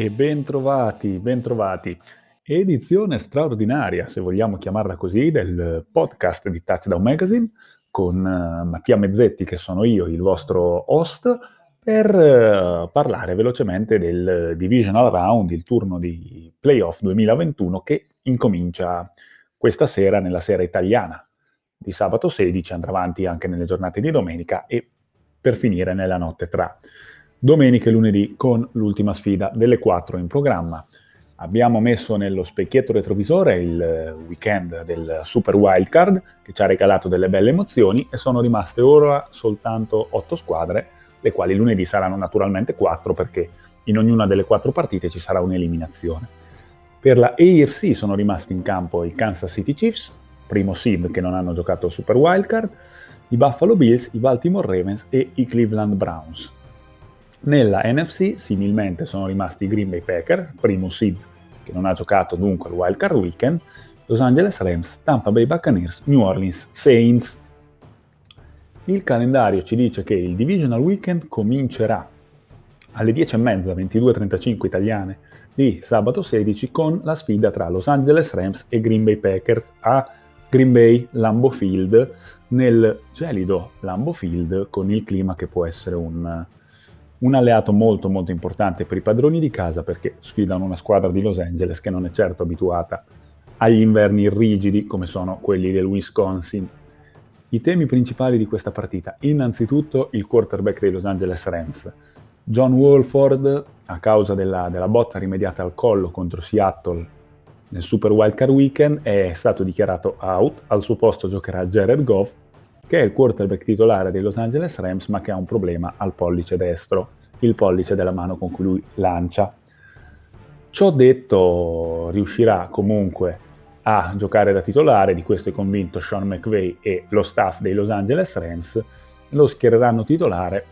E ben trovati, ben trovati. Edizione straordinaria, se vogliamo chiamarla così, del podcast di Touchdown Magazine con uh, Mattia Mezzetti, che sono io, il vostro host, per uh, parlare velocemente del Divisional Round, il turno di playoff 2021 che incomincia questa sera nella sera italiana di sabato 16, andrà avanti anche nelle giornate di domenica e per finire nella notte tra domenica e lunedì con l'ultima sfida delle 4 in programma. Abbiamo messo nello specchietto retrovisore il weekend del Super Wildcard che ci ha regalato delle belle emozioni e sono rimaste ora soltanto 8 squadre, le quali lunedì saranno naturalmente 4 perché in ognuna delle 4 partite ci sarà un'eliminazione. Per la AFC sono rimasti in campo i Kansas City Chiefs, primo seed che non hanno giocato il Super Wildcard, i Buffalo Bills, i Baltimore Ravens e i Cleveland Browns. Nella NFC similmente sono rimasti i Green Bay Packers, primo seed che non ha giocato dunque il Wildcard Weekend, Los Angeles Rams, Tampa Bay Buccaneers, New Orleans Saints. Il calendario ci dice che il Divisional Weekend comincerà alle 10.30, 22.35 italiane di sabato 16 con la sfida tra Los Angeles Rams e Green Bay Packers a Green Bay Lambo Field nel gelido Lambo Field con il clima che può essere un, un alleato molto molto importante per i padroni di casa perché sfidano una squadra di Los Angeles che non è certo abituata agli inverni rigidi come sono quelli del Wisconsin. I temi principali di questa partita, innanzitutto il quarterback dei Los Angeles Rams. John Wolford, a causa della, della botta rimediata al collo contro Seattle nel Super Wildcard Weekend, è stato dichiarato out, al suo posto giocherà Jared Goff che è il quarterback titolare dei Los Angeles Rams, ma che ha un problema al pollice destro, il pollice della mano con cui lui lancia. Ciò detto, riuscirà comunque a giocare da titolare, di questo è convinto Sean McVay e lo staff dei Los Angeles Rams, lo schiereranno titolare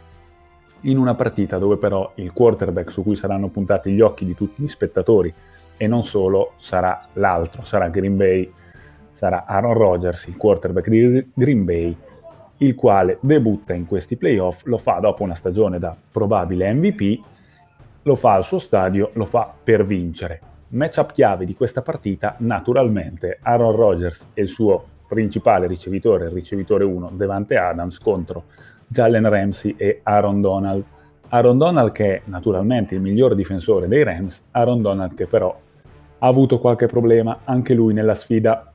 in una partita dove però il quarterback su cui saranno puntati gli occhi di tutti gli spettatori e non solo sarà l'altro, sarà Green Bay sarà Aaron Rodgers, il quarterback di Green Bay, il quale debutta in questi playoff, lo fa dopo una stagione da probabile MVP, lo fa al suo stadio, lo fa per vincere. Matchup chiave di questa partita, naturalmente, Aaron Rodgers e il suo principale ricevitore, il ricevitore 1, Devante Adams, contro Jalen Ramsey e Aaron Donald. Aaron Donald che è naturalmente il miglior difensore dei Rams, Aaron Donald che però ha avuto qualche problema anche lui nella sfida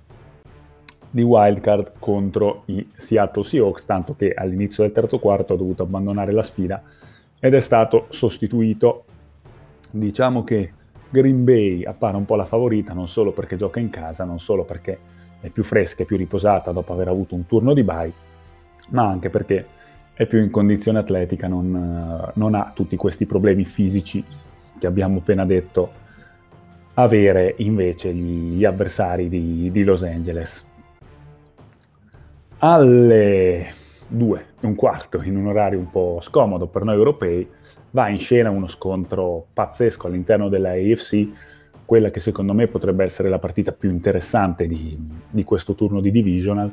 di wildcard contro i Seattle Seahawks, tanto che all'inizio del terzo quarto ha dovuto abbandonare la sfida ed è stato sostituito. Diciamo che Green Bay appare un po' la favorita, non solo perché gioca in casa, non solo perché è più fresca e più riposata dopo aver avuto un turno di bye, ma anche perché è più in condizione atletica, non, non ha tutti questi problemi fisici che abbiamo appena detto avere invece gli, gli avversari di, di Los Angeles alle 2 e un quarto, in un orario un po' scomodo per noi europei, va in scena uno scontro pazzesco all'interno della AFC, quella che secondo me potrebbe essere la partita più interessante di, di questo turno di divisional,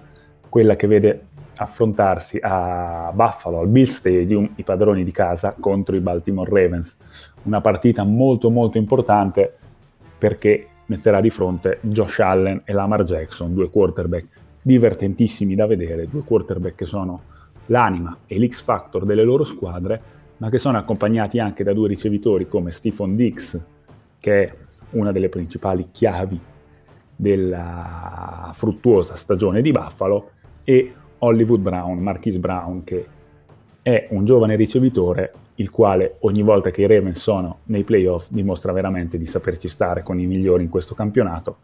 quella che vede affrontarsi a Buffalo, al Bill Stadium, i padroni di casa contro i Baltimore Ravens. Una partita molto molto importante perché metterà di fronte Josh Allen e Lamar Jackson, due quarterback divertentissimi da vedere, due quarterback che sono l'anima e l'X Factor delle loro squadre, ma che sono accompagnati anche da due ricevitori come Stephon Dix, che è una delle principali chiavi della fruttuosa stagione di Buffalo, e Hollywood Brown, Marquise Brown, che è un giovane ricevitore il quale ogni volta che i Ravens sono nei playoff dimostra veramente di saperci stare con i migliori in questo campionato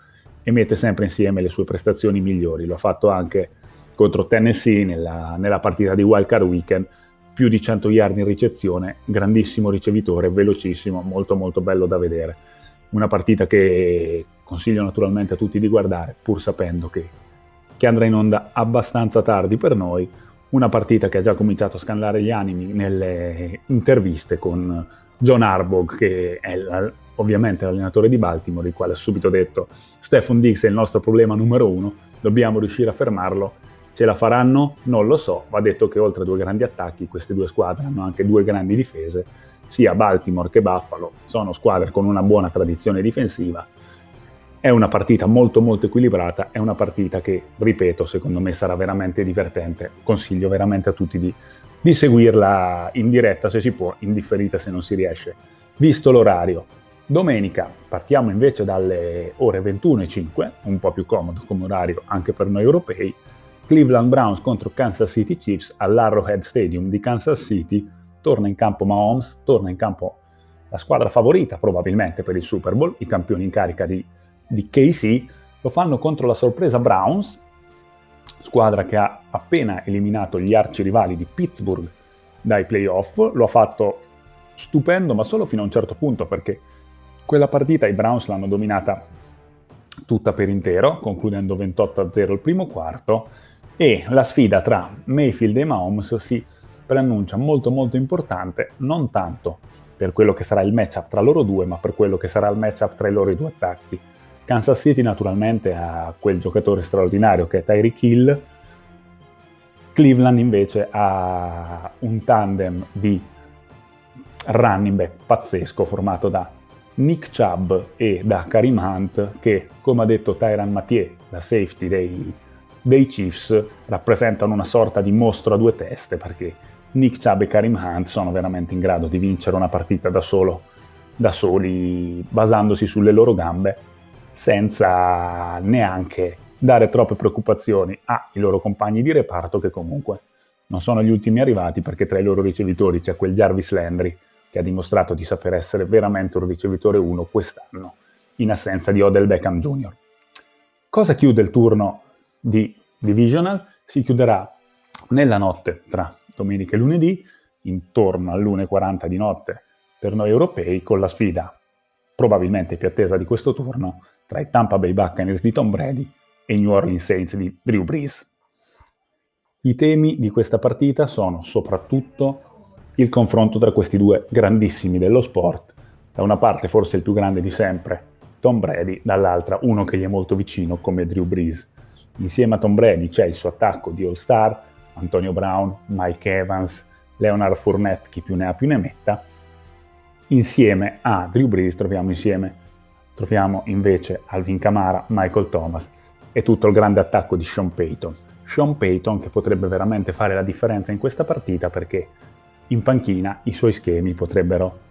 e mette sempre insieme le sue prestazioni migliori. Lo ha fatto anche contro Tennessee nella, nella partita di Wildcard Weekend, più di 100 yard in ricezione, grandissimo ricevitore, velocissimo, molto molto bello da vedere. Una partita che consiglio naturalmente a tutti di guardare, pur sapendo che, che andrà in onda abbastanza tardi per noi. Una partita che ha già cominciato a scandare gli animi nelle interviste con John Arbog, che è la, ovviamente l'allenatore di Baltimore, il quale ha subito detto Stefan Dix è il nostro problema numero uno, dobbiamo riuscire a fermarlo Ce la faranno? Non lo so, va detto che oltre a due grandi attacchi queste due squadre hanno anche due grandi difese, sia Baltimore che Buffalo sono squadre con una buona tradizione difensiva. È una partita molto molto equilibrata, è una partita che, ripeto, secondo me sarà veramente divertente. Consiglio veramente a tutti di, di seguirla in diretta se si può, in differita se non si riesce. Visto l'orario, Domenica partiamo invece dalle ore 21.05, un po' più comodo come orario anche per noi europei. Cleveland Browns contro Kansas City Chiefs all'Arrowhead Stadium di Kansas City. Torna in campo Mahomes, torna in campo la squadra favorita probabilmente per il Super Bowl, i campioni in carica di, di KC. Lo fanno contro la sorpresa Browns, squadra che ha appena eliminato gli arcirivali di Pittsburgh dai playoff. Lo ha fatto stupendo, ma solo fino a un certo punto perché quella partita i Browns l'hanno dominata tutta per intero, concludendo 28-0 il primo quarto, e la sfida tra Mayfield e Mahomes si preannuncia molto molto importante, non tanto per quello che sarà il matchup tra loro due, ma per quello che sarà il matchup tra i loro due attacchi. Kansas City naturalmente ha quel giocatore straordinario che è Tyreek Hill, Cleveland invece ha un tandem di running back pazzesco formato da Nick Chubb e da Karim Hunt che, come ha detto Tyran Mathieu, la safety dei, dei, Chiefs, rappresentano una sorta di mostro a due teste perché Nick Chubb e Karim Hunt sono veramente in grado di vincere una partita da, solo, da soli, basandosi sulle loro gambe, senza neanche dare troppe preoccupazioni ai loro compagni di reparto che comunque non sono gli ultimi arrivati perché tra i loro ricevitori c'è quel Jarvis Landry che ha dimostrato di saper essere veramente un ricevitore 1 quest'anno, in assenza di Odell Beckham Jr. Cosa chiude il turno di Divisional? Si chiuderà nella notte tra domenica e lunedì, intorno all'1.40 di notte per noi europei, con la sfida probabilmente più attesa di questo turno tra i Tampa Bay Buccaneers di Tom Brady e i New Orleans Saints di Drew Brees. I temi di questa partita sono soprattutto il confronto tra questi due grandissimi dello sport. Da una parte forse il più grande di sempre, Tom Brady, dall'altra uno che gli è molto vicino come Drew Brees. Insieme a Tom Brady c'è il suo attacco di All-Star, Antonio Brown, Mike Evans, Leonard Fournette, chi più ne ha più ne metta. Insieme a Drew Brees troviamo, insieme, troviamo invece Alvin Kamara, Michael Thomas e tutto il grande attacco di Sean Payton. Sean Payton che potrebbe veramente fare la differenza in questa partita perché in panchina i suoi schemi potrebbero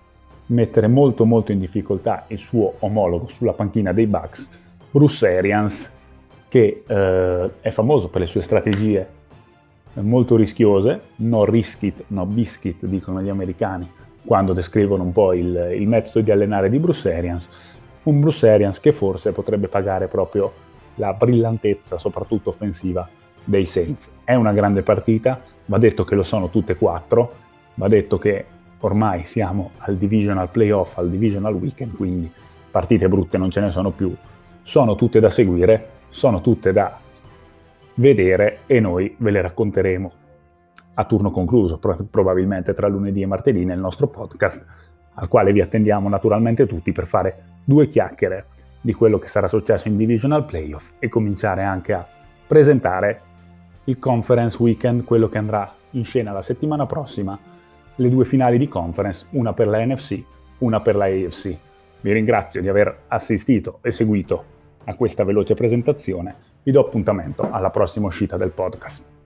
mettere molto molto in difficoltà il suo omologo sulla panchina dei Bucks, Bruce Arians, che eh, è famoso per le sue strategie molto rischiose, no risk it, no biscuit, dicono gli americani, quando descrivono un po' il, il metodo di allenare di Bruce Arians, un Bruce Arians che forse potrebbe pagare proprio la brillantezza, soprattutto offensiva, dei Saints. È una grande partita, va detto che lo sono tutte e quattro, Va detto che ormai siamo al divisional playoff, al divisional weekend, quindi partite brutte non ce ne sono più. Sono tutte da seguire, sono tutte da vedere e noi ve le racconteremo a turno concluso, probabilmente tra lunedì e martedì nel nostro podcast, al quale vi attendiamo naturalmente tutti per fare due chiacchiere di quello che sarà successo in Divisional Playoff e cominciare anche a presentare il Conference Weekend, quello che andrà in scena la settimana prossima le due finali di conference, una per la NFC, una per la AFC. Vi ringrazio di aver assistito e seguito a questa veloce presentazione. Vi do appuntamento alla prossima uscita del podcast.